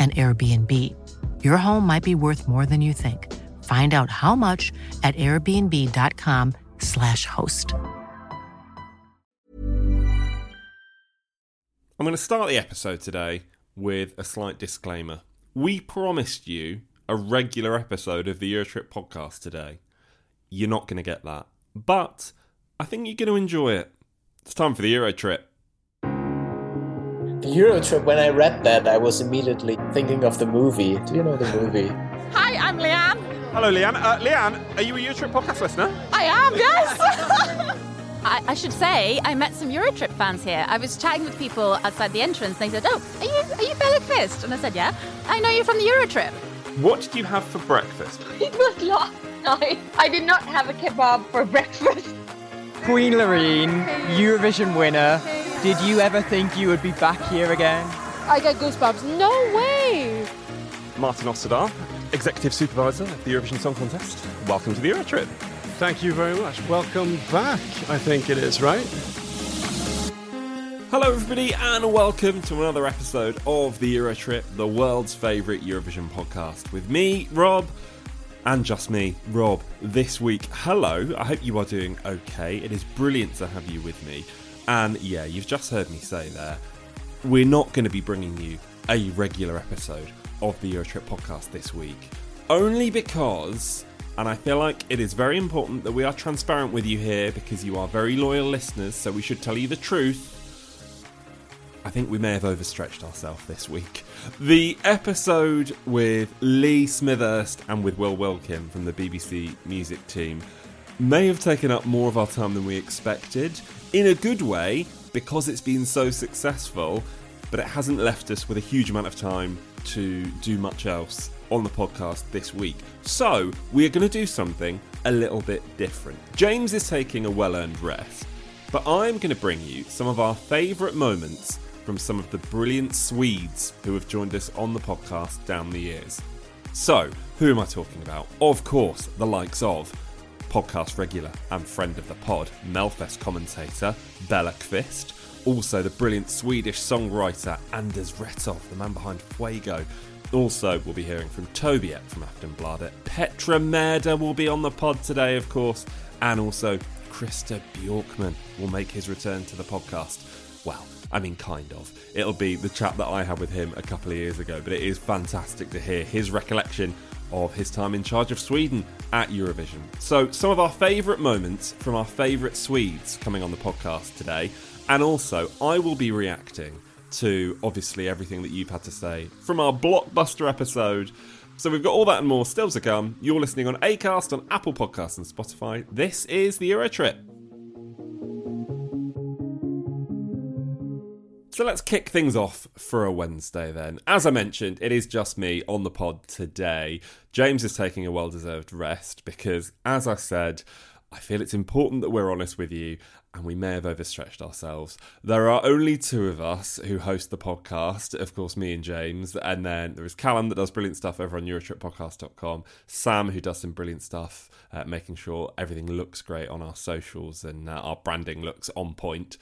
an Airbnb. Your home might be worth more than you think. Find out how much at airbnb.com/slash host. I'm going to start the episode today with a slight disclaimer. We promised you a regular episode of the Eurotrip podcast today. You're not going to get that. But I think you're going to enjoy it. It's time for the Eurotrip. Eurotrip, when I read that, I was immediately thinking of the movie. Do you know the movie? Hi, I'm Leanne. Hello, Leanne. Uh, Leanne, are you a Eurotrip podcast listener? I am, yes. I, I, should say, I met some Eurotrip fans here. I was chatting with people outside the entrance. And they said, "Oh, are you are you Bella Qvist?" And I said, "Yeah, I know you're from the Eurotrip." What did you have for breakfast? It was last night. I did not have a kebab for breakfast. Queen Loreen, Eurovision winner. Did you ever think you would be back here again? I get goosebumps. No way! Martin Osterdahl, Executive Supervisor of the Eurovision Song Contest. Welcome to the Eurotrip. Thank you very much. Welcome back, I think it is, right? Hello, everybody, and welcome to another episode of the Eurotrip, the world's favourite Eurovision podcast, with me, Rob, and just me, Rob, this week. Hello, I hope you are doing okay. It is brilliant to have you with me. And yeah, you've just heard me say there, we're not going to be bringing you a regular episode of the Eurotrip podcast this week. Only because, and I feel like it is very important that we are transparent with you here because you are very loyal listeners, so we should tell you the truth. I think we may have overstretched ourselves this week. The episode with Lee Smithurst and with Will Wilkin from the BBC Music team may have taken up more of our time than we expected in a good way because it's been so successful, but it hasn't left us with a huge amount of time to do much else on the podcast this week. So, we are going to do something a little bit different. James is taking a well earned rest, but I'm going to bring you some of our favourite moments from some of the brilliant Swedes who have joined us on the podcast down the years. So, who am I talking about? Of course, the likes of podcast regular and friend of the pod, Melfest commentator Bella Qvist, also the brilliant Swedish songwriter Anderz Wrethov, the man behind Fuego. Also, we'll be hearing from Tobbe Ek from Aftonbladet. Petra Mede will be on the pod today, of course, and also Christer Bjorkman will make his return to the podcast. Well, I mean, kind of. It'll be the chat that I had with him a couple of years ago, but it is fantastic to hear his recollection of his time in charge of Sweden at Eurovision. So, some of our favourite moments from our favourite Swedes coming on the podcast today. And also, I will be reacting to obviously everything that you've had to say from our blockbuster episode. So, we've got all that and more still to come. You're listening on Acast, on Apple Podcasts, and Spotify. This is the Eurotrip. So let's kick things off for a Wednesday then. As I mentioned, it is just me on the pod today. James is taking a well deserved rest because, as I said, I feel it's important that we're honest with you. and we may have overstretched ourselves. There are only two of us who host the podcast, of course, me and James, and then there is Callum that does brilliant stuff over on EurotripPodcast.com, Sam who does some brilliant stuff, uh, making sure everything looks great on our socials and uh, our branding looks on point.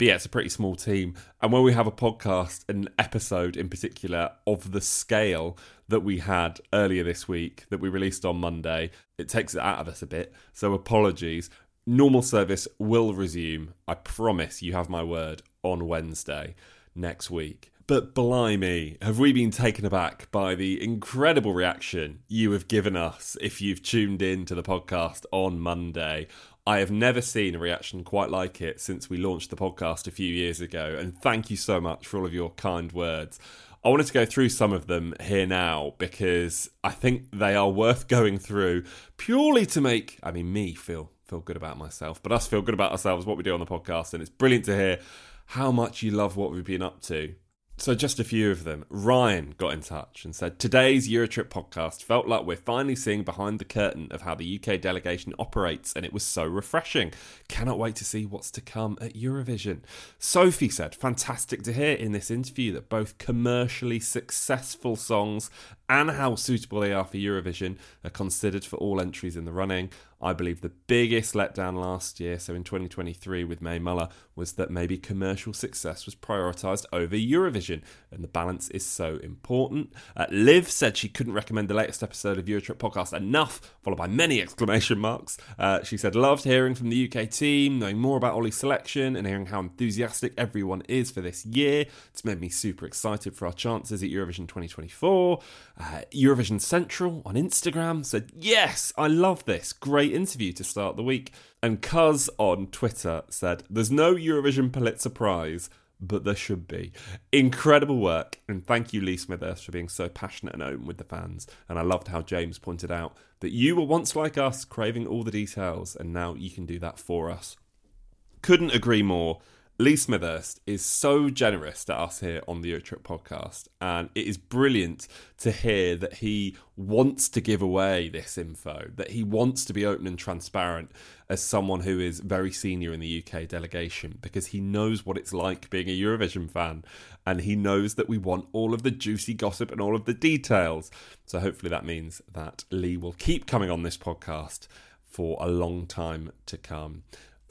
But yeah, it's a pretty small team. And when we have a podcast, an episode in particular of the scale that we had earlier this week, that we released on Monday, it takes it out of us a bit. So apologies normal service will resume. I promise you have my word on Wednesday next week. But blimey, have we been taken aback by the incredible reaction you have given us if you've tuned in to the podcast on Monday? I have never seen a reaction quite like it since we launched the podcast a few years ago, and thank you so much for all of your kind words. I wanted to go through some of them here now because I think they are worth going through purely to make, I mean, me feel feel good about myself, but us feel good about ourselves, what we do on the podcast. And it's brilliant to hear how much you love what we've been up to. So, just a few of them. Ryan got in touch and said, Today's Eurotrip podcast felt like we're finally seeing behind the curtain of how the UK delegation operates, and it was so refreshing. Cannot wait to see what's to come at Eurovision. Sophie said, Fantastic to hear in this interview that both commercially successful songs and how suitable they are for Eurovision are considered for all entries in the running. I believe the biggest letdown last year, so in 2023 with Mae Muller, was that maybe commercial success was prioritised over Eurovision, and the balance is so important. Uh, Liv said she couldn't recommend the latest episode of Eurotrip podcast enough, followed by many exclamation marks. Uh, she said, Loved hearing from the UK team, knowing more about Ollie's selection, and hearing how enthusiastic everyone is for this year. It's made me super excited for our chances at Eurovision 2024. Uh, Eurovision Central on Instagram said, Yes, I love this. Great interview to start the week. And Cuz on Twitter said, There's no Eurovision Pulitzer Prize, but there should be. Incredible work. And thank you, Lee Smithurst, for being so passionate and open with the fans. And I loved how James pointed out that you were once like us, craving all the details, and now you can do that for us. Couldn't agree more. Lee Smithurst is so generous to us here on the Eurotrip podcast, and it is brilliant to hear that he wants to give away this info, that he wants to be open and transparent as someone who is very senior in the UK delegation because he knows what it's like being a Eurovision fan and he knows that we want all of the juicy gossip and all of the details. So hopefully that means that Lee will keep coming on this podcast for a long time to come.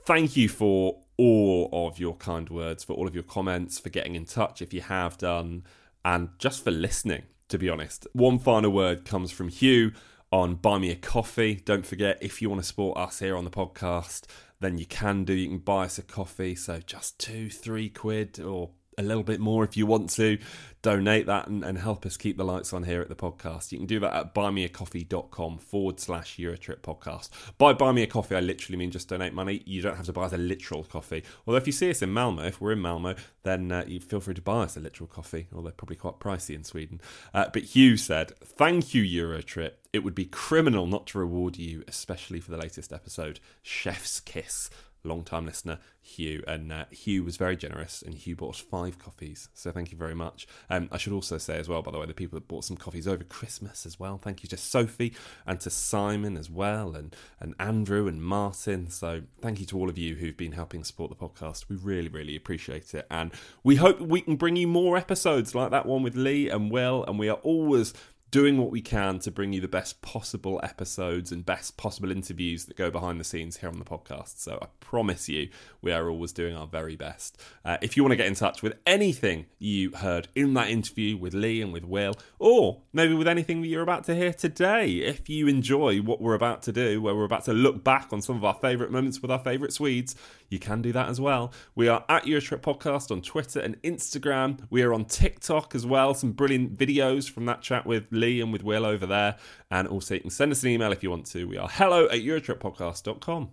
Thank you for all of your kind words, for all of your comments, for getting in touch if you have done, and just for listening, to be honest. One final word comes from Hugh on Buy Me a Coffee. Don't forget, if you want to support us here on the podcast, then you can do. You can buy us a coffee. So just two, three quid or a little bit more if you want to donate that and, and, help us keep the lights on here at the podcast. You can do that at buymeacoffee.com forward slash Eurotrip podcast. By buy me a coffee, I literally mean just donate money. You don't have to buy us a literal coffee. Although if you see us in Malmo, if we're in Malmo, then uh, you feel free to buy us a literal coffee, although probably quite pricey in Sweden. Uh, but Hugh said, Thank you, Eurotrip. It would be criminal not to reward you, especially for the latest episode, Chef's Kiss long time listener, Hugh. And uh, Hugh was very generous and Hugh bought five coffees. So thank you very much. Um, I should also say as well, by the way, the people that bought some coffees over Christmas as well. Thank you to Sophie and to Simon as well, and, and Andrew and Martin. So thank you to all of you who've been helping support the podcast. We really, really appreciate it. And we hope we can bring you more episodes like that one with Lee and Will. And we are always doing what we can to bring you the best possible episodes and best possible interviews that go behind the scenes here on the podcast. So I promise you, we are always doing our very best. Uh, if you want to get in touch with anything you heard in that interview with Lee and with Will, or maybe with anything that you're about to hear today, if you enjoy what we're about to do, where we're about to look back on some of our favourite moments with our favourite Swedes, you can do that as well. We are at Eurotrip Podcast on Twitter and Instagram. We are on TikTok as well. Some brilliant videos from that chat with Lee and with Will over there. And also, you can send us an email if you want to. We are hello at EurotripPodcast.com.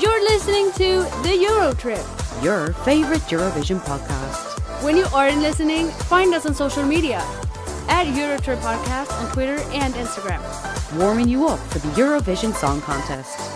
You're listening to The Eurotrip, your favorite Eurovision podcast. When you aren't listening, find us on social media at Eurotrip Podcast on Twitter and Instagram. Warming you up for the Eurovision Song Contest.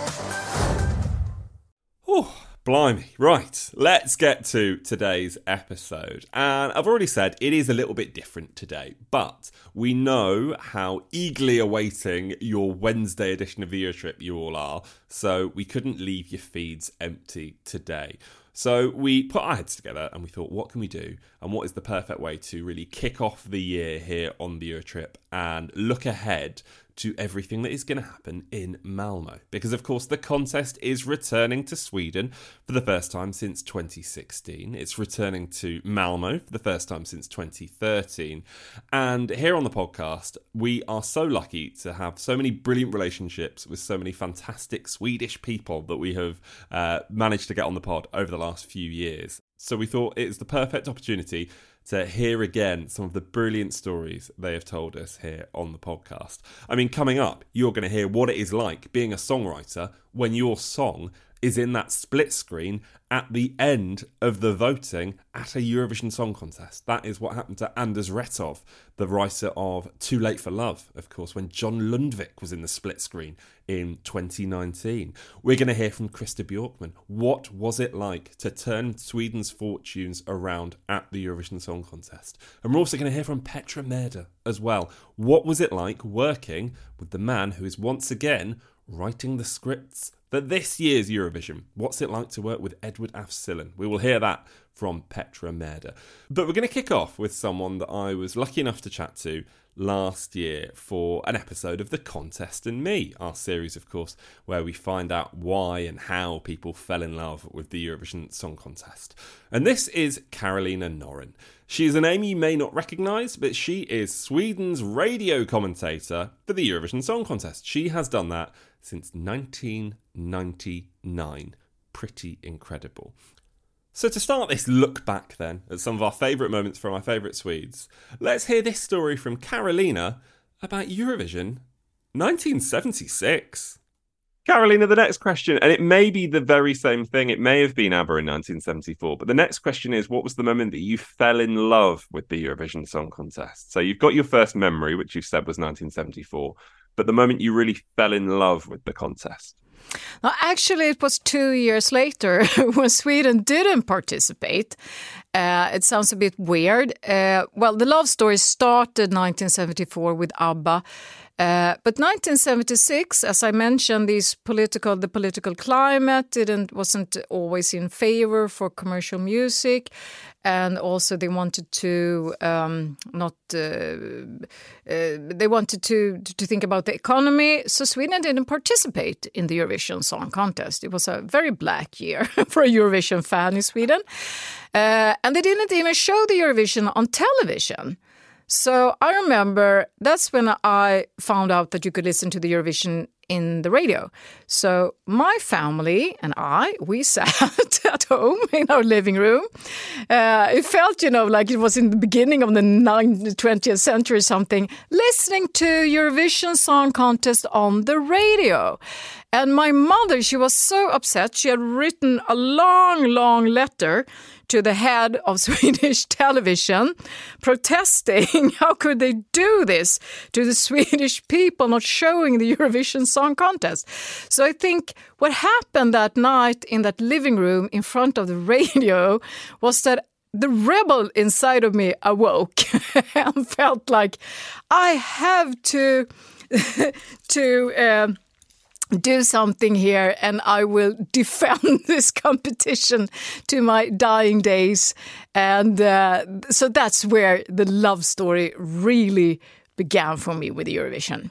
Blimey. Right, let's get to today's episode. And I've already said it is a little bit different today, but we know how eagerly awaiting your Wednesday edition of the Eurotrip you all are, so we couldn't leave your feeds empty today. So we put our heads together and we thought, what can we do? And what is the perfect way to really kick off the year here on the Eurotrip and look ahead to everything that is going to happen in Malmo. Because, of course, the contest is returning to Sweden for the first time since 2016. It's returning to Malmo for the first time since 2013. And here on the podcast, we are so lucky to have so many brilliant relationships with so many fantastic Swedish people that we have uh, managed to get on the pod over the last few years. So we thought it's the perfect opportunity to hear again some of the brilliant stories they have told us here on the podcast. I mean, coming up, you're going to hear what it is like being a songwriter when your song is in that split screen at the end of the voting at a Eurovision Song Contest. That is what happened to Anderz Wrethov, the writer of Too Late for Love, of course, when John Lundvik was in the split screen in 2019. We're going to hear from Christer Björkman. What was it like to turn Sweden's fortunes around at the Eurovision Song Contest? And we're also going to hear from Petra Mede as well. What was it like working with the man who is once again writing the scripts for this year's Eurovision. What's it like to work with Edward af? We will hear that from Petra Mede. But we're going to kick off with someone that I was lucky enough to chat to last year for an episode of The Contest and Me, our series, of course, where we find out why and how people fell in love with the Eurovision Song Contest. And this is Carolina Noren. She is a name you may not recognise, but she is Sweden's radio commentator for the Eurovision Song Contest. She has done that since 1999. Pretty incredible. So, to start this look back then at some of our favourite moments from our favourite Swedes, let's hear this story from Carolina about Eurovision 1976. Carolina, the next question, and it may be the very same thing. It may have been ABBA in 1974, but the next question is what was the moment that you fell in love with the Eurovision Song Contest? So you've got your first memory, which you said was 1974 but the moment you really fell in love with the contest? No, actually, it was two years later when Sweden didn't participate. Uh, it sounds a bit weird. Uh, well, the love story started 1974 with ABBA. Uh, but 1976, as I mentioned, these political the political climate didn't wasn't always in favor for commercial music, and also they wanted to um, not uh, uh, they wanted to to think about the economy. So Sweden didn't participate in the Eurovision Song Contest. It was a very black year for a Eurovision fan in Sweden, uh, and they didn't even show the Eurovision on television. So I remember that's when I found out that you could listen to the Eurovision in the radio. So my family and I, we sat at home in our living room. Uh, it felt, you know, like it was in the beginning of the 20th century or something, listening to Eurovision Song Contest on the radio. And my mother, she was so upset. She had written a long, long letter to the head of Swedish television protesting how could they do this to the Swedish people not showing the Eurovision Song Contest. So I think what happened that night in that living room in front of the radio was that the rebel inside of me awoke and felt like I have to to um, do something here and I will defend this competition to my dying days. And uh, so that's where the love story really began for me with Eurovision.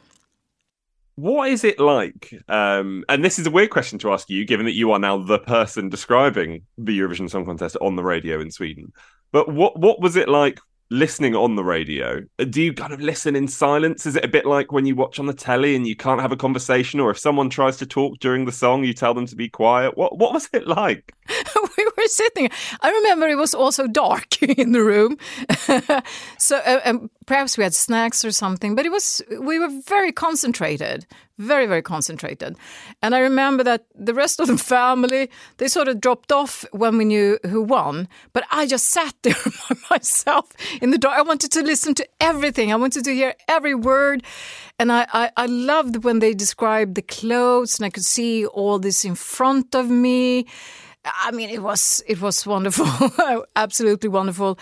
What is it like? Um, and this is a weird question to ask you, given that you are now the person describing the Eurovision Song Contest on the radio in Sweden. But what what was it like listening on the radio, do you kind of listen in silence? Is it a bit like when you watch on the telly and you can't have a conversation, or if someone tries to talk during the song, you tell them to be quiet? What what was it like? we were sitting. I remember it was also dark in the room, so uh, um, perhaps we had snacks or something. But it was we were very concentrated, very very concentrated. And i remember that the rest of the family they sort of dropped off when we knew who won but i just sat there by myself in the dark. I wanted to listen to everything. I wanted to hear every word. And I, I, I loved when they described the clothes and i could see all this in front of me I mean, it was it was wonderful, absolutely wonderful,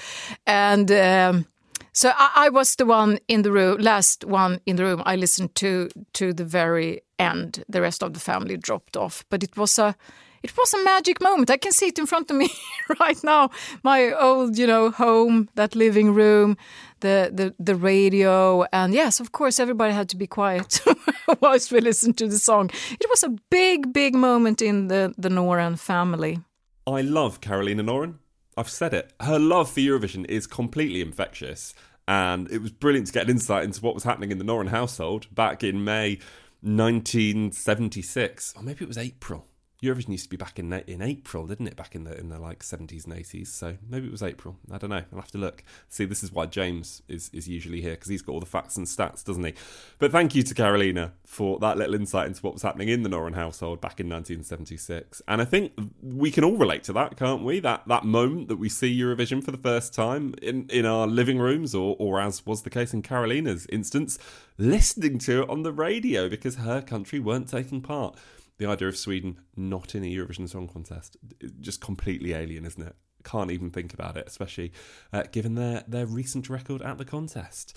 and. Um, so I, I, was the one in the room, last one in the room. I listened to to the very end. The rest of the family dropped off, but it was a it was a magic moment. I can see it in front of me right now. My old, you know, home, that living room, the the the radio, and yes, of course, everybody had to be quiet whilst we listened to the song. It was a big, big moment in the the Noren family. I love Carolina Noren. I've said it. Her love for Eurovision is completely infectious, and it was brilliant to get an insight into what was happening in the Noren household back in May 1976, or maybe it was April. Eurovision used to be back in in April, didn't it? Back in the in the like seventies and eighties. So maybe it was April. I don't know. I'll have to look. See, this is why James is is usually here because he's got all the facts and stats, doesn't he? But thank you to Carolina for that little insight into what was happening in the Noren household back in 1976. And I think we can all relate to that, can't we? That that moment that we see Eurovision for the first time in in our living rooms, or or as was the case in Carolina's instance, listening to it on the radio because her country weren't taking part the idea of Sweden not in a Eurovision Song Contest just completely alien, isn't it? Can't even think about it, especially uh, given their their recent record at the contest.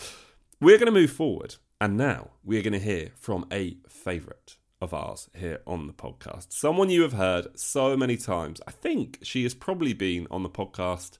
We're going to move forward, and now we're going to hear from a favourite of ours here on the podcast. Someone you have heard so many times. I think she has probably been on the podcast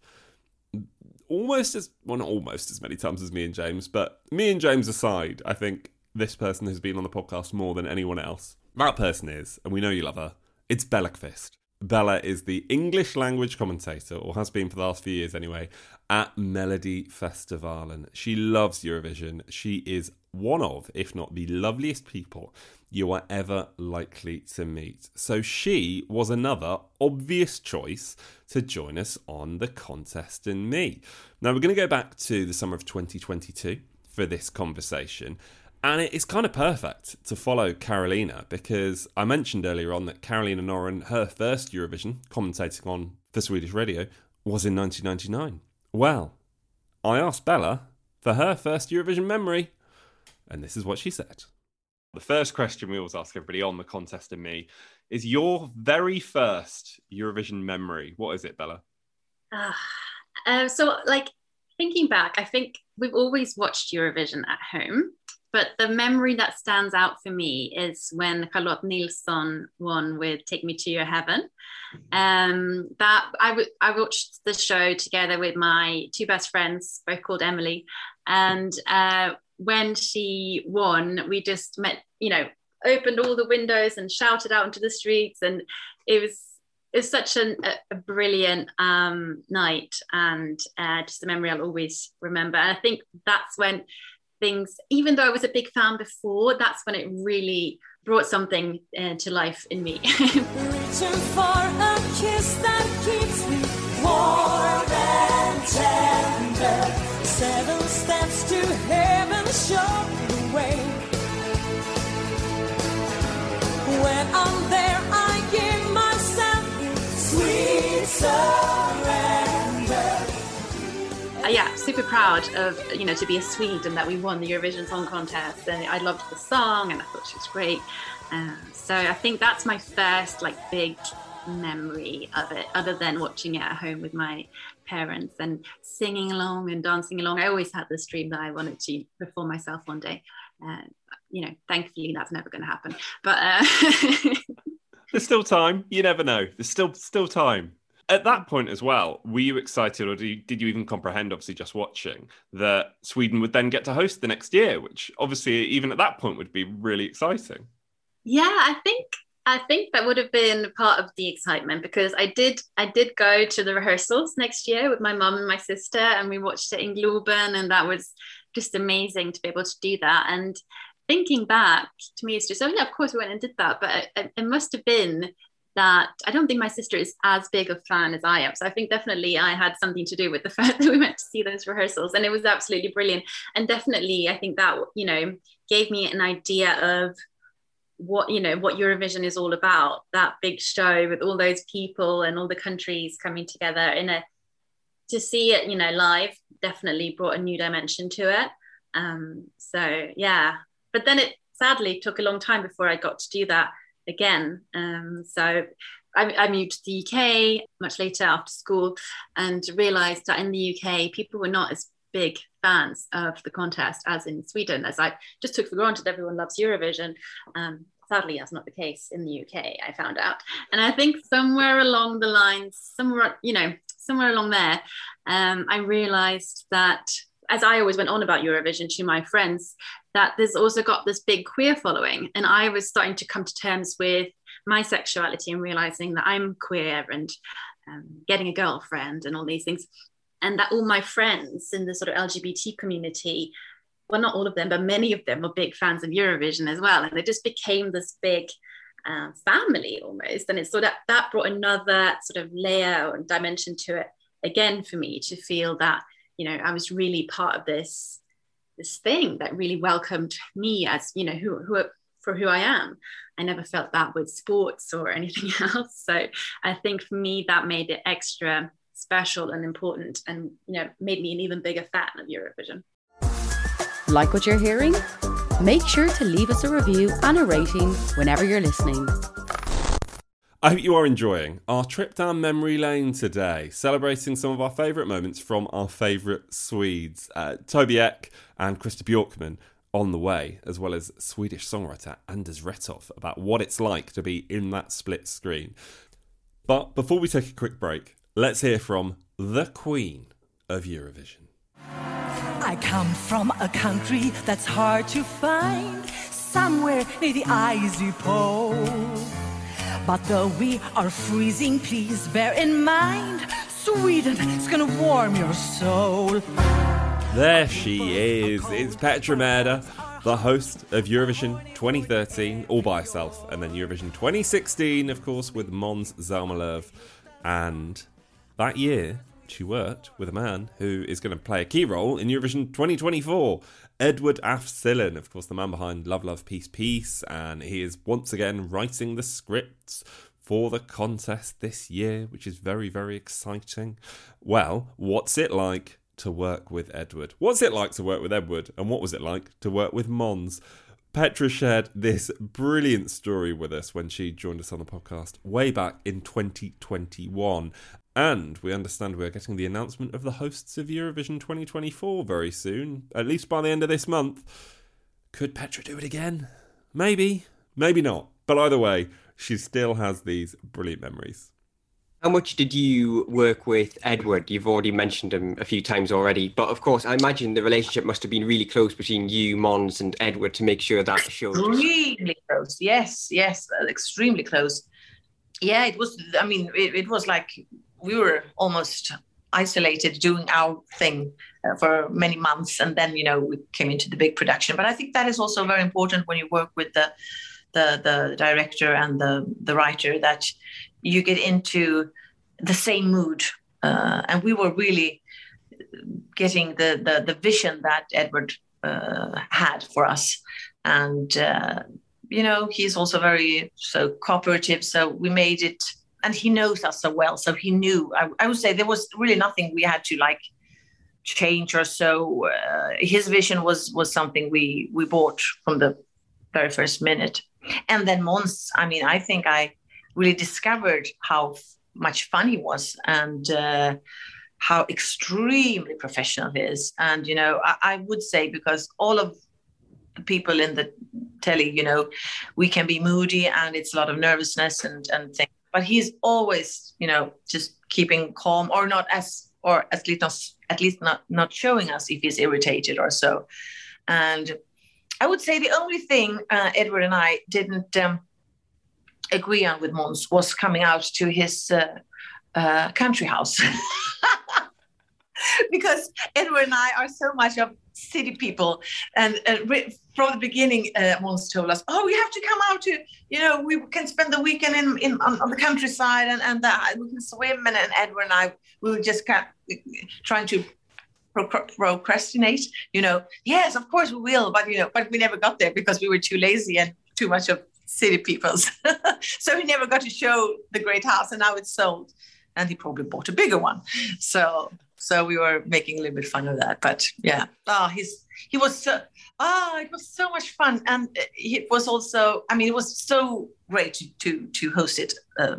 almost as well, not almost as many times as me and James, but me and James aside, I think this person has been on the podcast more than anyone else. That person is, and we know you love her, it's Bella Qvist. Bella is the English language commentator, or has been for the last few years anyway, at Melodifestivalen. She loves Eurovision. She is one of, if not the loveliest people you are ever likely to meet. So she was another obvious choice to join us on the contest and me. Now we're going to go back to the summer of 2022 for this conversation. And it's kind of perfect to follow Carolina because I mentioned earlier on that Carolina Noren, her first Eurovision, commentating on the Swedish radio, was in 1999. Well, I asked Bella for her first Eurovision memory, and this is what she said. The first question we always ask everybody on the contest and me is your very first Eurovision memory. What is it, Bella? Uh, uh, so, like, thinking back, I think we've always watched Eurovision at home. But the memory that stands out for me is when Charlotte Nilsson won with "Take Me to Your Heaven." Um, that I, w- I watched the show together with my two best friends, both called Emily, and uh, when she won, we just met, you know, opened all the windows and shouted out into the streets, and it was it's such an, a, brilliant um, night and uh, just a memory I'll always remember. And I think that's when things, even though I was a big fan before, that's when it really brought something uh, to life in me. When I'm there, I give myself sweet yeah, super proud of you know to be a Swede and that we won the Eurovision Song Contest. And I loved the song and I thought she was great. Um, so I think that's my first like big memory of it, other than watching it at home with my parents and singing along and dancing along. I always had this dream that I wanted to perform myself one day. Uh, you know, thankfully that's never going to happen. But uh... there's still time. You never know. There's still still time at that point as well, were you excited, or did you, did you even comprehend, obviously just watching, that Sweden would then get to host the next year, which obviously even at that point would be really exciting? Yeah, I think I think that would have been part of the excitement because I did I did go to the rehearsals next year with my mum and my sister, and we watched it in Globen, and that was just amazing to be able to do that. And thinking back to me, it's just oh yeah, of course we went and did that, but it, it must have been that I don't think my sister is as big a fan as I am. So I think definitely I had something to do with the fact that we went to see those rehearsals and it was absolutely brilliant. And definitely I think that, you know, gave me an idea of what, you know, what Eurovision is all about, that big show with all those people and all the countries coming together in a, to see it, you know, live definitely brought a new dimension to it. Um, so yeah, but then it sadly took a long time before I got to do that again. Um, so I, I moved to the UK much later after school and realized that in the UK, people were not as big fans of the contest as in Sweden, as I just took for granted everyone loves Eurovision. Um, sadly, that's not the case in the UK, I found out. And I think somewhere along the lines, somewhere, you know, somewhere along there, um, I realized that as I always went on about Eurovision to my friends, that there's also got this big queer following. And I was starting to come to terms with my sexuality and realizing that I'm queer and um, getting a girlfriend and all these things. And that all my friends in the sort of LGBT community, well, not all of them, but many of them were big fans of Eurovision as well. And it just became this big uh, family almost. And it's sort of that brought another sort of layer and dimension to it again for me to feel that, you know, I was really part of this this thing that really welcomed me as you know who, who for who I am. I never felt that with sports or anything else. So I think for me, that made it extra special and important and, you know, made me an even bigger fan of Eurovision. Like what you're hearing? Make sure to leave us a review and a rating whenever you're listening. I hope you are enjoying our trip down memory lane today, celebrating some of our favourite moments from our favourite Swedes, uh, Tobbe Ek and Christer Björkman on the way, as well as Swedish songwriter Anderz Wrethov about what it's like to be in that split screen. But before we take a quick break, let's hear from the Queen of Eurovision. I come from a country that's hard to find, somewhere near the icy pole. But though we are freezing, please bear in mind, Sweden is gonna warm your soul. There she is. It's Petra Mede, the host of Eurovision 2013 all by herself, and then Eurovision 2016, of course, with Måns Zelmerlöw. And that year, she worked with a man who is going to play a key role in Eurovision 2024. Edward af Sillén, of course, the man behind Love, Love, Peace, Peace, and he is once again writing the scripts for the contest this year, which is very, very exciting. Well, what's it like to work with Edward. What's it like to work with Edward? And what was it like to work with Måns? Petra shared this brilliant story with us when she joined us on the podcast way back in 2021. And we understand we're getting the announcement of the hosts of Eurovision 2024 very soon, at least by the end of this month. Could Petra do it again? Maybe, maybe not. But either way, she still has these brilliant memories. How much did you work with Edward? You've already mentioned him a few times already, but of course, I imagine the relationship must have been really close between you, Måns, and Edward to make sure that show. Extremely close. Yes, yes, extremely close. Yeah, it was. I mean, it, it was like we were almost isolated doing our thing uh, for many months, and then you know we came into the big production. But I think that is also very important when you work with the the the director and the the writer that you get into the same mood. Uh, and we were really getting the, the, the vision that Edward uh, had for us. And, uh, you know, he's also very so cooperative. So we made it, and he knows us so well. So he knew, I, I would say there was really nothing we had to like change or so. Uh, his vision was was something we we bought from the very first minute. And then Måns, I mean, I think I really discovered how much fun he was and uh, how extremely professional he is. And, you know, I, I, would say because all of people in the telly, you know, we can be moody and it's a lot of nervousness and, and things. But he's always, you know, just keeping calm or not as, or at least not, at least not, not showing us if he's irritated or so. And I would say the only thing uh, Edward and I didn't um, agree on with Måns was coming out to his uh, uh, country house. because Edward and I are so much of city people. And uh, from the beginning, uh, Måns told us, oh, we have to come out to, you know, we can spend the weekend in, in on, on the countryside and, and uh, we can swim. And, and Edward and I, we were just kind of trying to procrastinate, you know, yes, of course we will. But, you know, but we never got there because we were too lazy and too much of city peoples. so he never got to show the great house, and now it's sold. And he probably bought a bigger one. So so we were making a little bit fun of that. But yeah, oh, he's he was so oh, it was so much fun, and it was also I mean it was so great to to, to host it. Uh,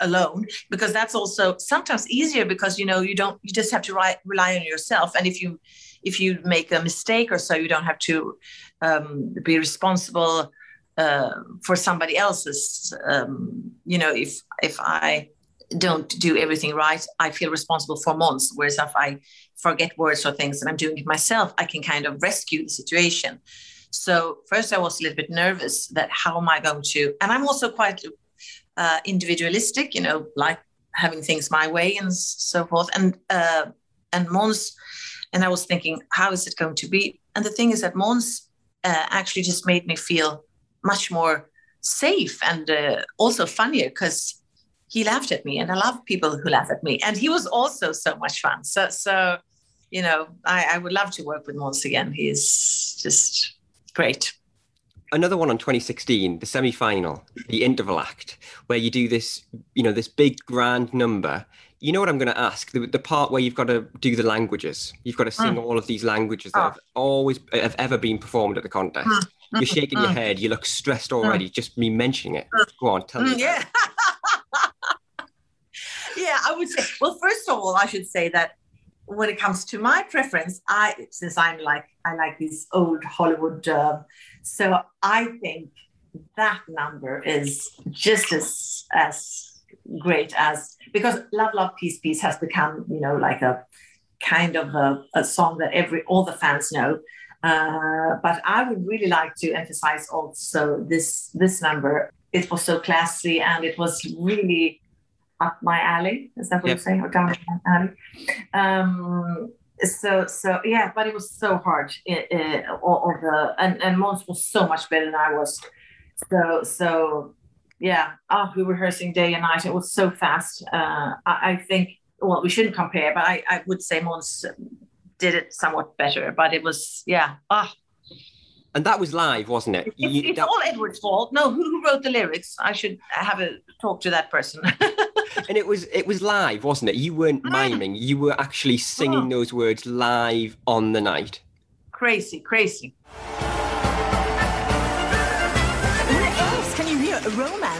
alone because that's also sometimes easier because you know you don't you just have to ri- rely on yourself and if you if you make a mistake or so you don't have to um, be responsible uh, for somebody else's um, you know if if i don't do everything right i feel responsible for Måns whereas if i forget words or things and i'm doing it myself i can kind of rescue the situation so first i was a little bit nervous that how am i going to and i'm also quite uh, individualistic, you know, like having things my way and so forth. And uh, and Måns, and I was thinking, how is it going to be? And the thing is that Måns uh, actually just made me feel much more safe and uh, also funnier because he laughed at me, and I love people who laugh at me. And he was also so much fun. So so, you know, I, I would love to work with Måns again. He's just great another one on 2016, the semi-final, the interval act, where you do this, you know, this big grand number. You know what I'm going to ask? The, the part where you've got to do the languages. You've got to sing mm. all of these languages that oh. have always have ever been performed at the contest. Mm. You're shaking your mm. head. You look stressed mm. already. Just me mentioning it. Mm. Go on, tell me. Yeah. yeah, I would say. Well, first of all, I should say that when it comes to my preference, I since I'm like I like these old Hollywood so I think that number is just as as great as because Love Love Peace Peace has become you know like a kind of a, a song that every all the fans know. Uh, but I would really like to emphasize also this this number. It was so classy and it was really up my alley. Is that what yep. you're saying? Or down my alley? Um, so so yeah but it was so hard it, it, all, all the and and Måns was so much better than I was so so yeah oh we were rehearsing day and night it was so fast uh I, I think well we shouldn't compare but I I would say Måns did it somewhat better but it was yeah ah oh. And that was live, wasn't it? It's, you, it's that... all Edward's fault. No, who, who wrote the lyrics? I should have a talk to that person. and it was it was live, wasn't it? You weren't mm. miming. You were actually singing oh. those words live on the night. Crazy, crazy.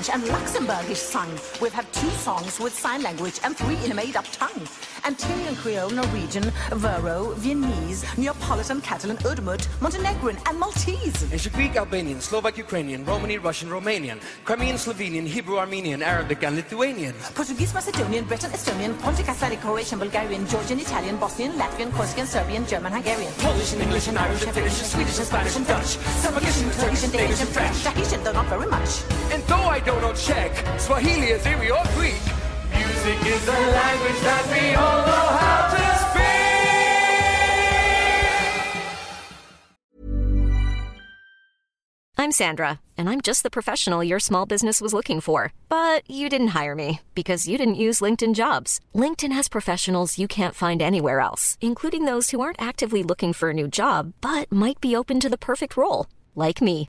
Romance and Luxembourgish sung. We've had two songs with sign language and three in a made-up tongue. Antillean Creole, Norwegian, Vero, Viennese, Neapolitan, Catalan, Udmurt, Montenegrin, and Maltese. Ancient Greek, Albanian, Slovak, Ukrainian, Romani, Russian, Romanian, Crimean, Slovenian, Hebrew, Armenian, Arabic, and Lithuanian. Portuguese, Macedonian, Breton, Estonian, Pontic, Icelandic, Croatian, Bulgarian, Georgian, Italian, Bosnian, Latvian, Corsican, Serbian, German, Hungarian. Polish and English and Irish and Finnish and Swedish and Spanish and Dutch. Some Turkish and Danish and French. Tahitian, though not very much. And though I don't Czech, Swahili, Azeri, or Greek, music is language that we all know how to speak. I'm Sandra, and I'm just the professional your small business was looking for. But you didn't hire me because you didn't use LinkedIn jobs. LinkedIn has professionals you can't find anywhere else, including those who aren't actively looking for a new job but might be open to the perfect role, like me.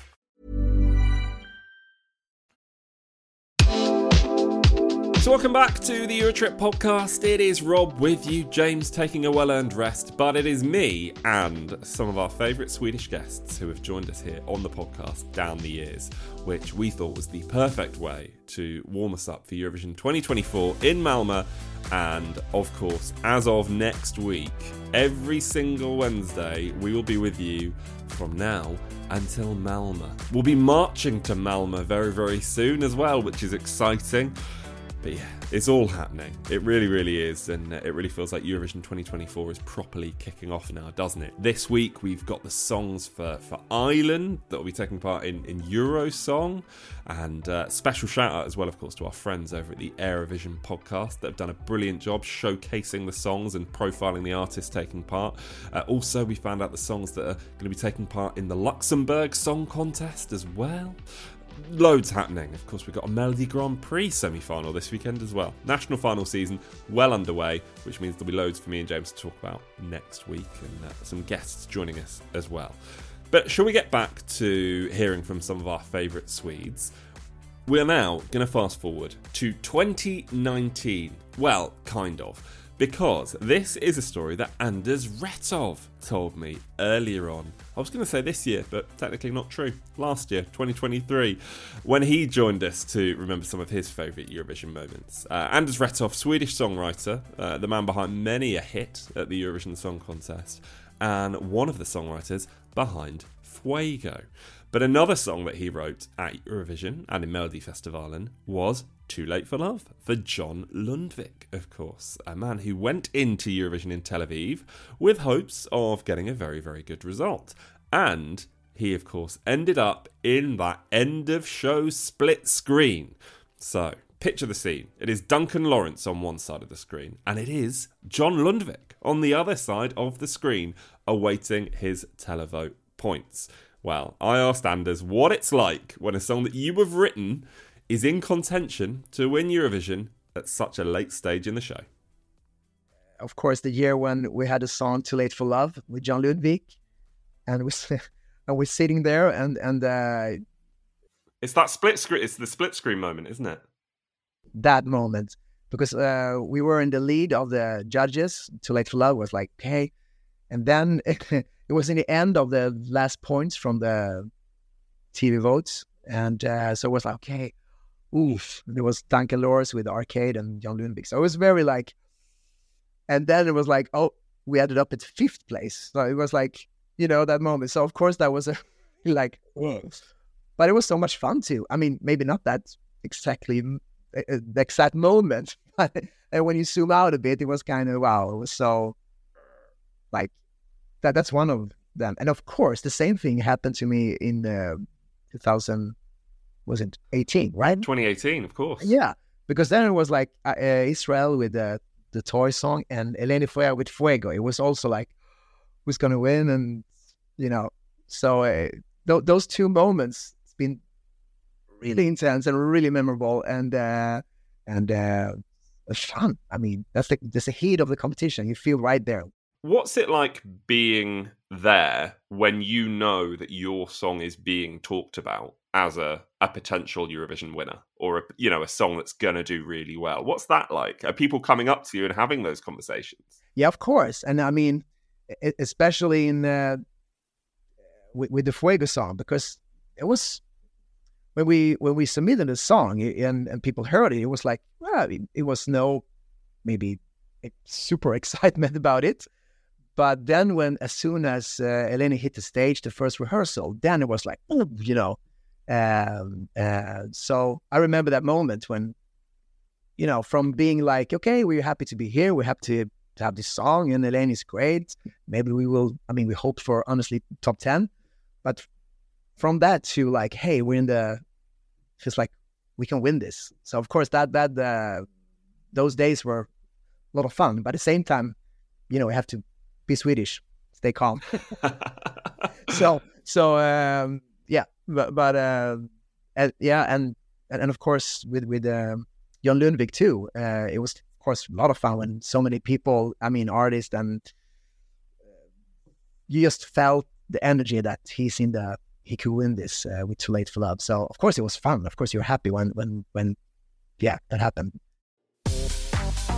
So, welcome back to the Eurotrip podcast. It is Rob with you, James taking a well earned rest, but it is me and some of our favourite Swedish guests who have joined us here on the podcast down the years, which we thought was the perfect way to warm us up for Eurovision 2024 in Malmö. And of course, as of next week, every single Wednesday, we will be with you from now until Malmö. We'll be marching to Malmö very, very soon as well, which is exciting. But yeah, it's all happening. It really, really is. And it really feels like Eurovision 2024 is properly kicking off now, doesn't it? This week, we've got the songs for, for Ireland that will be taking part in, in Eurosong. And uh, special shout out as well, of course, to our friends over at the Aerovision podcast that have done a brilliant job showcasing the songs and profiling the artists taking part. Uh, also, we found out the songs that are going to be taking part in the Luxembourg Song Contest as well loads happening. Of course, we've got a Melodi Grand Prix semi final this weekend as well. National final season well underway, which means there'll be loads for me and James to talk about next week and uh, some guests joining us as well. But shall we get back to hearing from some of our favourite Swedes? We're now going to fast forward to 2019. Well, kind of because this is a story that Anderz Wrethov told me earlier on. I was going to say this year, but technically not true. Last year, 2023, when he joined us to remember some of his favourite Eurovision moments. Uh, Anderz Wrethov, Swedish songwriter, uh, the man behind many a hit at the Eurovision Song Contest, and one of the songwriters behind Fuego. But another song that he wrote at Eurovision and in Melodifestivalen was Too Late for Love for John Lundvik, of course, a man who went into Eurovision in Tel Aviv with hopes of getting a very, very good result. And he, of course, ended up in that end of show split screen. So, picture the scene. It is Duncan Lawrence on one side of the screen, and it is John Lundvik on the other side of the screen, awaiting his televote points. Well, I asked Anderz what it's like when a song that you have written is in contention to win Eurovision at such a late stage in the show. Of course, the year when we had a song "Too Late for Love" with John Lundvik, and we and we're sitting there, and and uh, it's that split screen. It's the split screen moment, isn't it? That moment, because uh, we were in the lead of the judges. "Too Late for Love" was like, "Hey," and then. it was in the end of the last points from the TV votes, and uh, so it was like, okay, oof. There was Duncan Lawrence with Arcade and John Lundvik. So it was very like, and then it was like, oh, we ended up at fifth place. So it was like, you know, that moment. So of course that was a like, but it was so much fun too. I mean, maybe not that exactly uh, uh, the exact moment, but and when you zoom out a bit, it was kind of wow. It was so like that that's one of them. And of course, the same thing happened to me in uh, 2000 was it 18, right? 2018, of course. Yeah, because then it was like uh, uh Israel with the the toy song and Eleni Foureira with Fuego. It was also like who's going to win, and you know, so uh, th- those two moments it's been really intense and really memorable, and uh, and uh, fun. I mean, that's the that's the heat of the competition. You feel right there. What's it like being there when you know that your song is being talked about as a, a potential Eurovision winner or a, you know a song that's to do really well? What's that like? Are people coming up to you and having those conversations? Yeah, of course. And I mean, especially in uh, with, with the Fuego song because it was when we when we submitted the song and and people heard it, it was like well, it, it was no maybe super excitement about it but then, when as soon as uh, Eleni hit the stage, the first rehearsal, then it was like, oh you know. Um, uh, so I remember that moment when, you know, from being like, okay, we're happy to be here, we're happy to, to have this song, and Eleni's great. Maybe we will. I mean, we hoped for honestly top ten, but from that to like, hey, we're in the, feels like we can win this. So of course that that uh, those days were a lot of fun, but at the same time, you know, we have to be Swedish, stay calm. so so um, but, but uh, and, yeah, and, and of course with with um, John Lundvik too. Uh, it was of course a lot of fun when so many people, I mean, artists, and uh, you just felt the energy that he's in the he could win this uh, with Too Late for Love. So of course it was fun. Of course you're happy when when when yeah that happened.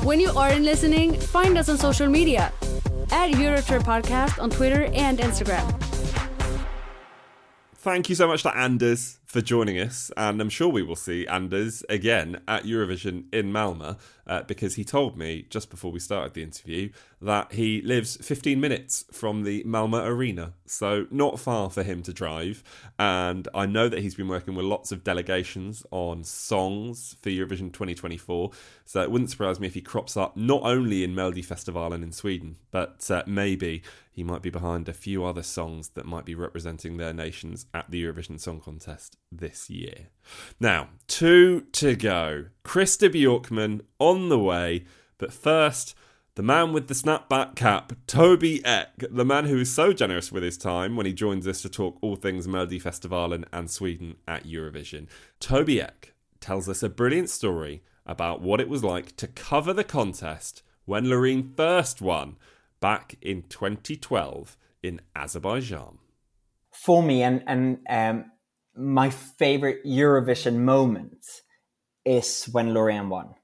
When you aren't listening, find us on social media at Eurotrip Podcast on Twitter and Instagram. Thank you so much to Anderz for joining us, and I'm sure we will see Anderz again at Eurovision in Malmö uh, because he told me just before we started the interview that he lives 15 minutes from the Malmö Arena, so not far for him to drive. And I know that he's been working with lots of delegations on songs for Eurovision 2024, so it wouldn't surprise me if he crops up not only in Melodifestivalen in Sweden, but uh, maybe he might be behind a few other songs that might be representing their nations at the Eurovision Song Contest this year. Now, two to go. Christer Bjorkman on the way, but first, the man with the snapback cap, Tobbe Ek, the man who is so generous with his time when he joins us to talk all things Melodifestivalen and Sweden at Eurovision. Tobbe Ek tells us a brilliant story about what it was like to cover the contest when Loreen first won back in 2012 in Azerbaijan. For me, and and um, my favorite Eurovision moment is when Loreen won.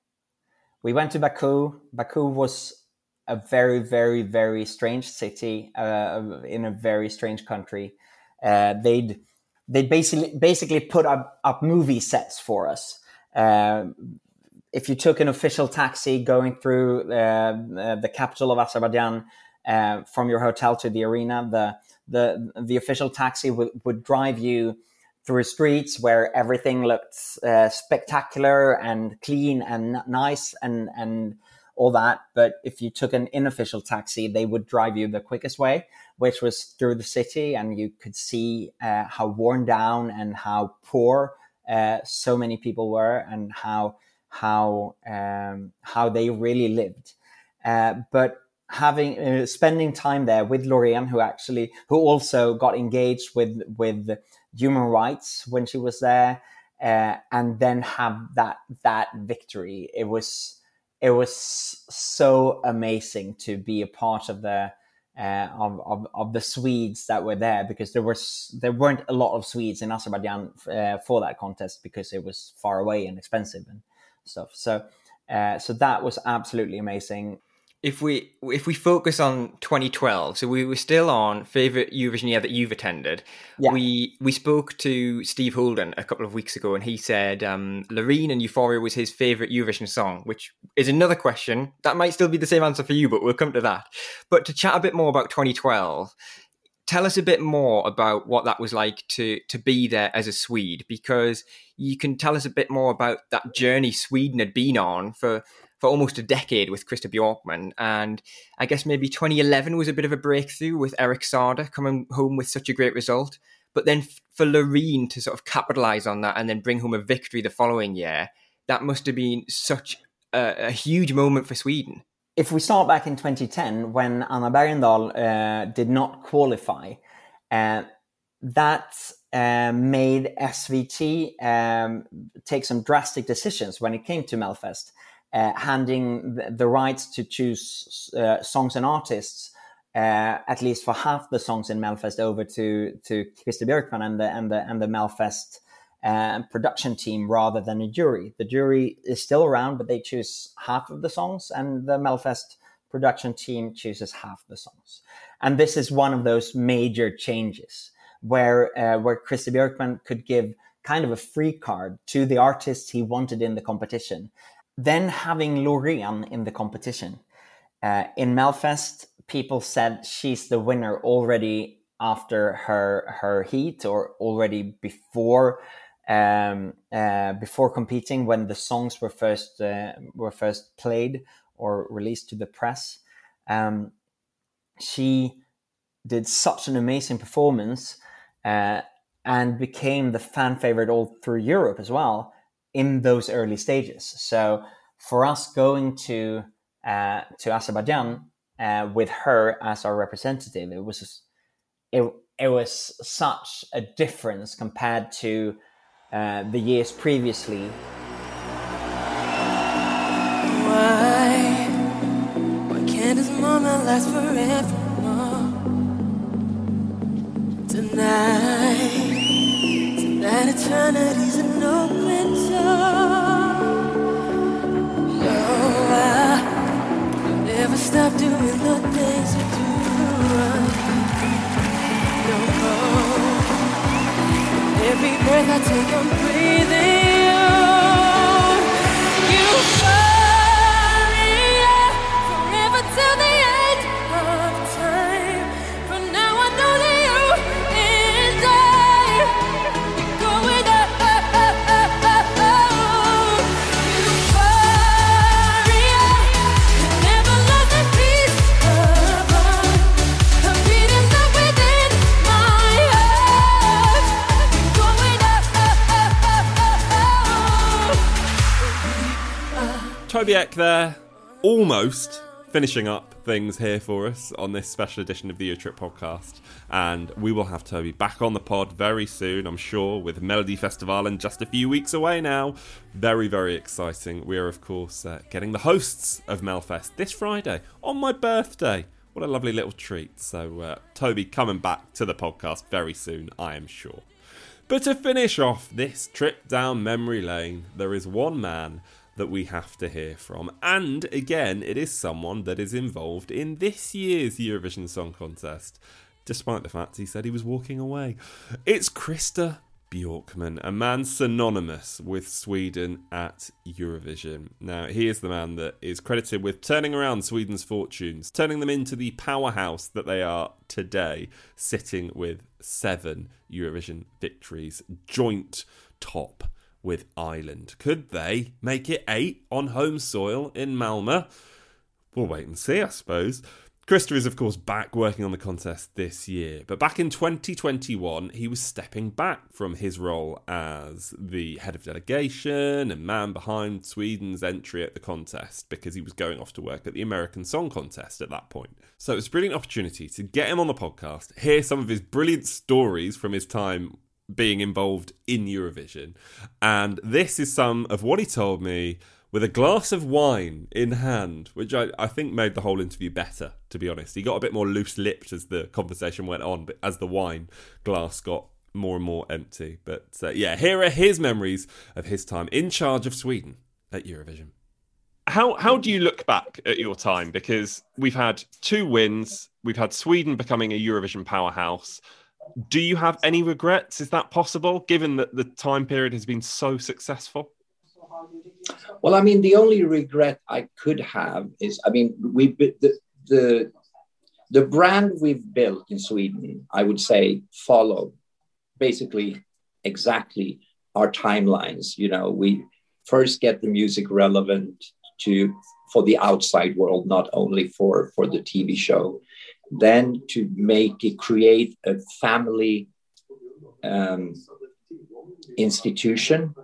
We went to Baku. Baku was a very, very, very strange city uh, in a very strange country. Uh, they'd they basically basically put up, up movie sets for us. Uh, if you took an official taxi going through uh, uh, the capital of Azerbaijan uh, from your hotel to the arena, the the the official taxi would, would drive you through streets where everything looked uh, spectacular and clean and nice and and all that. But if you took an unofficial taxi, they would drive you the quickest way, which was through the city, and you could see uh, how worn down and how poor uh, so many people were, and how how um, how they really lived. Uh, but having uh, spending time there with Loreen, who actually who also got engaged with with human rights when she was there, uh, and then have that that victory. It was it was so amazing to be a part of the uh, of, of, of the Swedes that were there because there was there weren't a lot of Swedes in Azerbaijan uh, for that contest because it was far away and expensive and stuff. So uh, so that was absolutely amazing if we if we focus on 2012 so we were still on favorite eurovision year that you've attended yeah. we we spoke to steve holden a couple of weeks ago and he said um loreen and euphoria was his favorite eurovision song which is another question that might still be the same answer for you but we'll come to that but to chat a bit more about 2012 tell us a bit more about what that was like to to be there as a swede because you can tell us a bit more about that journey sweden had been on for for almost a decade with Christer Bjorkman. And I guess maybe 2011 was a bit of a breakthrough with Eric Saade coming home with such a great result. But then for Loreen to sort of capitalize on that and then bring home a victory the following year, that must have been such a, a huge moment for Sweden. If we start back in 2010, when Anna Bergendahl uh, did not qualify, uh, that uh, made SVT um, take some drastic decisions when it came to Melfest uh, handing the, the, rights to choose uh, songs and artists, uh, at least for half the songs in Melfest, over to to Christer Björkman and the and the and the Melfest production team rather than a jury. The jury is still around, but they choose half of the songs, and the Melfest production team chooses half the songs. And this is one of those major changes where uh, where Christer Björkman could give kind of a free card to the artists he wanted in the competition then having Loreen in the competition. Uh, in Melfest, people said she's the winner already after her her heat or already before um, uh, before competing when the songs were first uh, were first played or released to the press. Um, she did such an amazing performance uh, and became the fan favorite all through Europe as well in those early stages. So for us going to uh, to Azerbaijan uh, with her as our representative, it was it it was such a difference compared to uh, the years previously. Why, why can't this moment last forever? Tonight, tonight eternity's an almost finishing up things here for us on this special edition of the Eurotrip podcast. And we will have Tobbe back on the pod very soon, I'm sure, with Melody Festival in just a few weeks away now. Very, very exciting. We are, of course, uh, getting the hosts of Melfest this Friday on my birthday. What a lovely little treat. So, uh, Tobbe coming back to the podcast very soon, I am sure. But to finish off this trip down memory lane, there is one man that we have to hear from. And again, it is someone that is involved in this year's Eurovision Song Contest, despite the fact he said he was walking away. It's Christer Bjorkman, a man synonymous with Sweden at Eurovision. Now, he is the man that is credited with turning around Sweden's fortunes, turning them into the powerhouse that they are today, sitting with seven Eurovision victories, joint top with Ireland. Could they make it eight on home soil in Malmö? We'll wait and see, I suppose. Christer is, of course, back working on the contest this year, but back in 2021, he was stepping back from his role as the head of delegation and man behind Sweden's entry at the contest because he was going off to work at the American Song Contest at that point. So it was a brilliant opportunity to get him on the podcast, hear some of his brilliant stories from his time being involved in Eurovision. And this is some of what he told me with a glass of wine in hand, which I, I think made the whole interview better, to be honest. He got a bit more loose lipped as the conversation went on, but as the wine glass got more and more empty. But uh, yeah, here are his memories of his time in charge of Sweden at Eurovision. How how do you look back at your time? Because we've had two wins, we've had Sweden becoming a Eurovision powerhouse do you have any regrets? Is that possible, given that the time period has been so successful? Well, I mean, the only regret I could have is, I mean, we the the the brand we've built in Sweden, I would say, follow basically exactly our timelines. You know, we first get the music relevant to for the outside world, not only for for the TV show then to make it create a family um, institution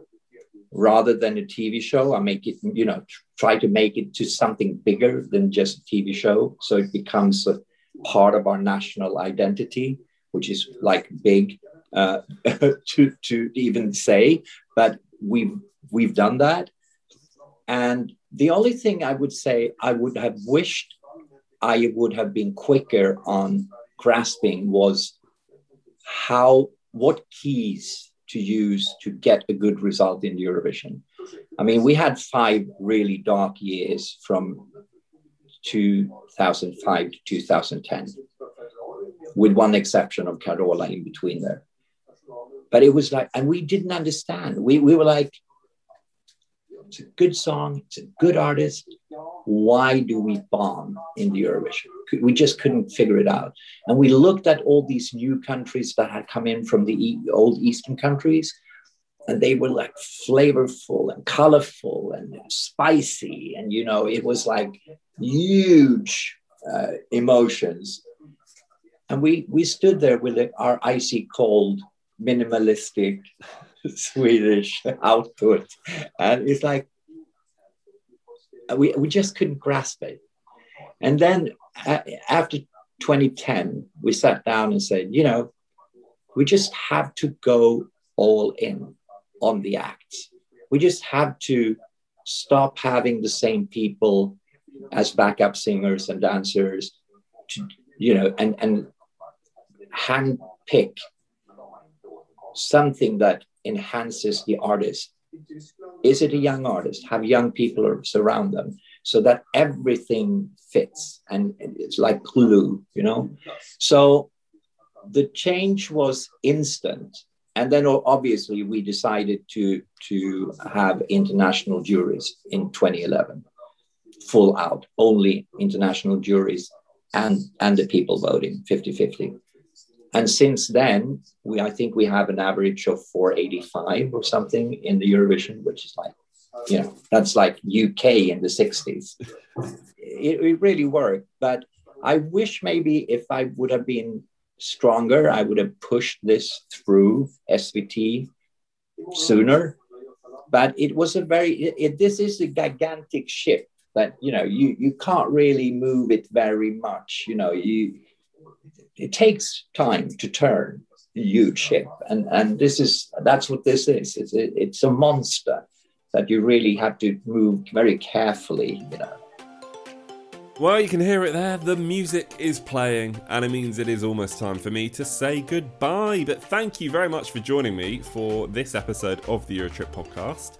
rather than a TV show. I make it, you know, try to make it to something bigger than just a TV show. So it becomes a part of our national identity, which is like big uh, to, to even say, but we've, we've done that. And the only thing I would say I would have wished I would have been quicker on grasping was how what keys to use to get a good result in Eurovision. I mean, we had five really dark years from 2005 to 2010, with one exception of Carola in between there. But it was like, and we didn't understand. We, we were like, it's a good song, it's a good artist. Why do we bomb in the Eurovision? We just couldn't figure it out. And we looked at all these new countries that had come in from the old Eastern countries, and they were like flavorful and colorful and spicy. And, you know, it was like huge uh, emotions. And we, we stood there with our icy cold, minimalistic Swedish output. And it's like, we, we just couldn't grasp it. And then uh, after 2010, we sat down and said, you know, we just have to go all in on the act. We just have to stop having the same people as backup singers and dancers to, you know, and, and hand pick something that enhances the artist. Is it a young artist? Have young people surround them so that everything fits and it's like glue, you know? So the change was instant and then obviously we decided to to have international juries in 2011 full out only international juries and and the people voting 50-50 and since then we i think we have an average of 485 or something in the eurovision which is like you know that's like uk in the 60s it, it really worked but i wish maybe if i would have been stronger i would have pushed this through svt sooner. But it was a very it, it, this is a gigantic ship that you know you you can't really move it very much you know you it takes time to turn a huge ship and and this is that's what this is it's a, it's a monster that you really have to move very carefully you know well, you can hear it there. The music is playing, and it means it is almost time for me to say goodbye. But thank you very much for joining me for this episode of the Eurotrip podcast.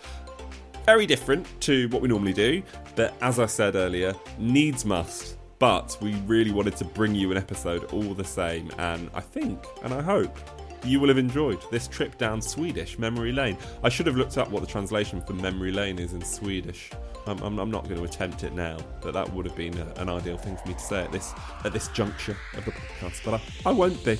Very different to what we normally do, but as I said earlier, needs must. But we really wanted to bring you an episode all the same, and I think, and I hope, you will have enjoyed this trip down Swedish memory lane. I should have looked up what the translation for memory lane is in Swedish. I'm, I'm, I'm not going to attempt it now, but that would have been a, an ideal thing for me to say at this at this juncture of the podcast. But I, I won't be.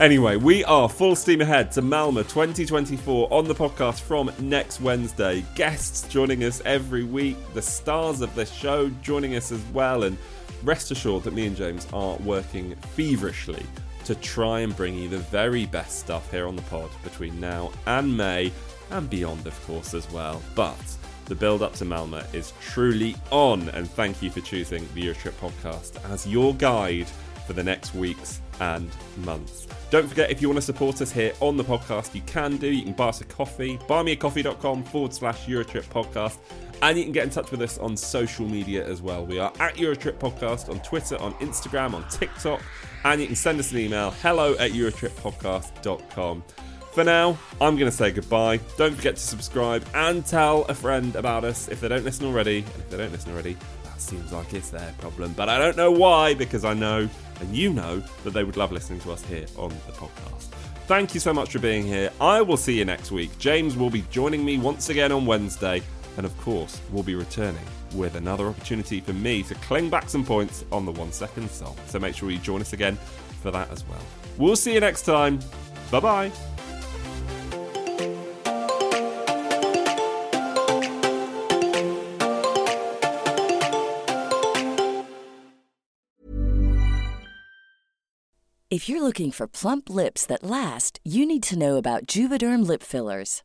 Anyway, we are full steam ahead to Malmo 2024 on the podcast from next Wednesday. Guests joining us every week, the stars of the show joining us as well, and rest assured that me and James are working feverishly to try and bring you the very best stuff here on the pod between now and May, and beyond, of course, as well. But the build up to Malmo is truly on, and thank you for choosing the Eurotrip podcast as your guide for the next weeks and months. Don't forget, if you want to support us here on the podcast, you can do. You can buy us a coffee, buymeacoffee.com forward slash Eurotrip podcast, and you can get in touch with us on social media as well. We are at Eurotrip Podcast on Twitter, on Instagram, on TikTok, and you can send us an email hello at Eurotrippodcast.com. For now, I'm going to say goodbye. Don't forget to subscribe and tell a friend about us if they don't listen already. And if they don't listen already, that seems like it's their problem. But I don't know why, because I know, and you know, that they would love listening to us here on the podcast. Thank you so much for being here. I will see you next week. James will be joining me once again on Wednesday. And of course, we'll be returning with another opportunity for me to cling back some points on the one second song. So make sure you join us again for that as well. We'll see you next time. Bye bye. If you're looking for plump lips that last, you need to know about Juvederm lip fillers.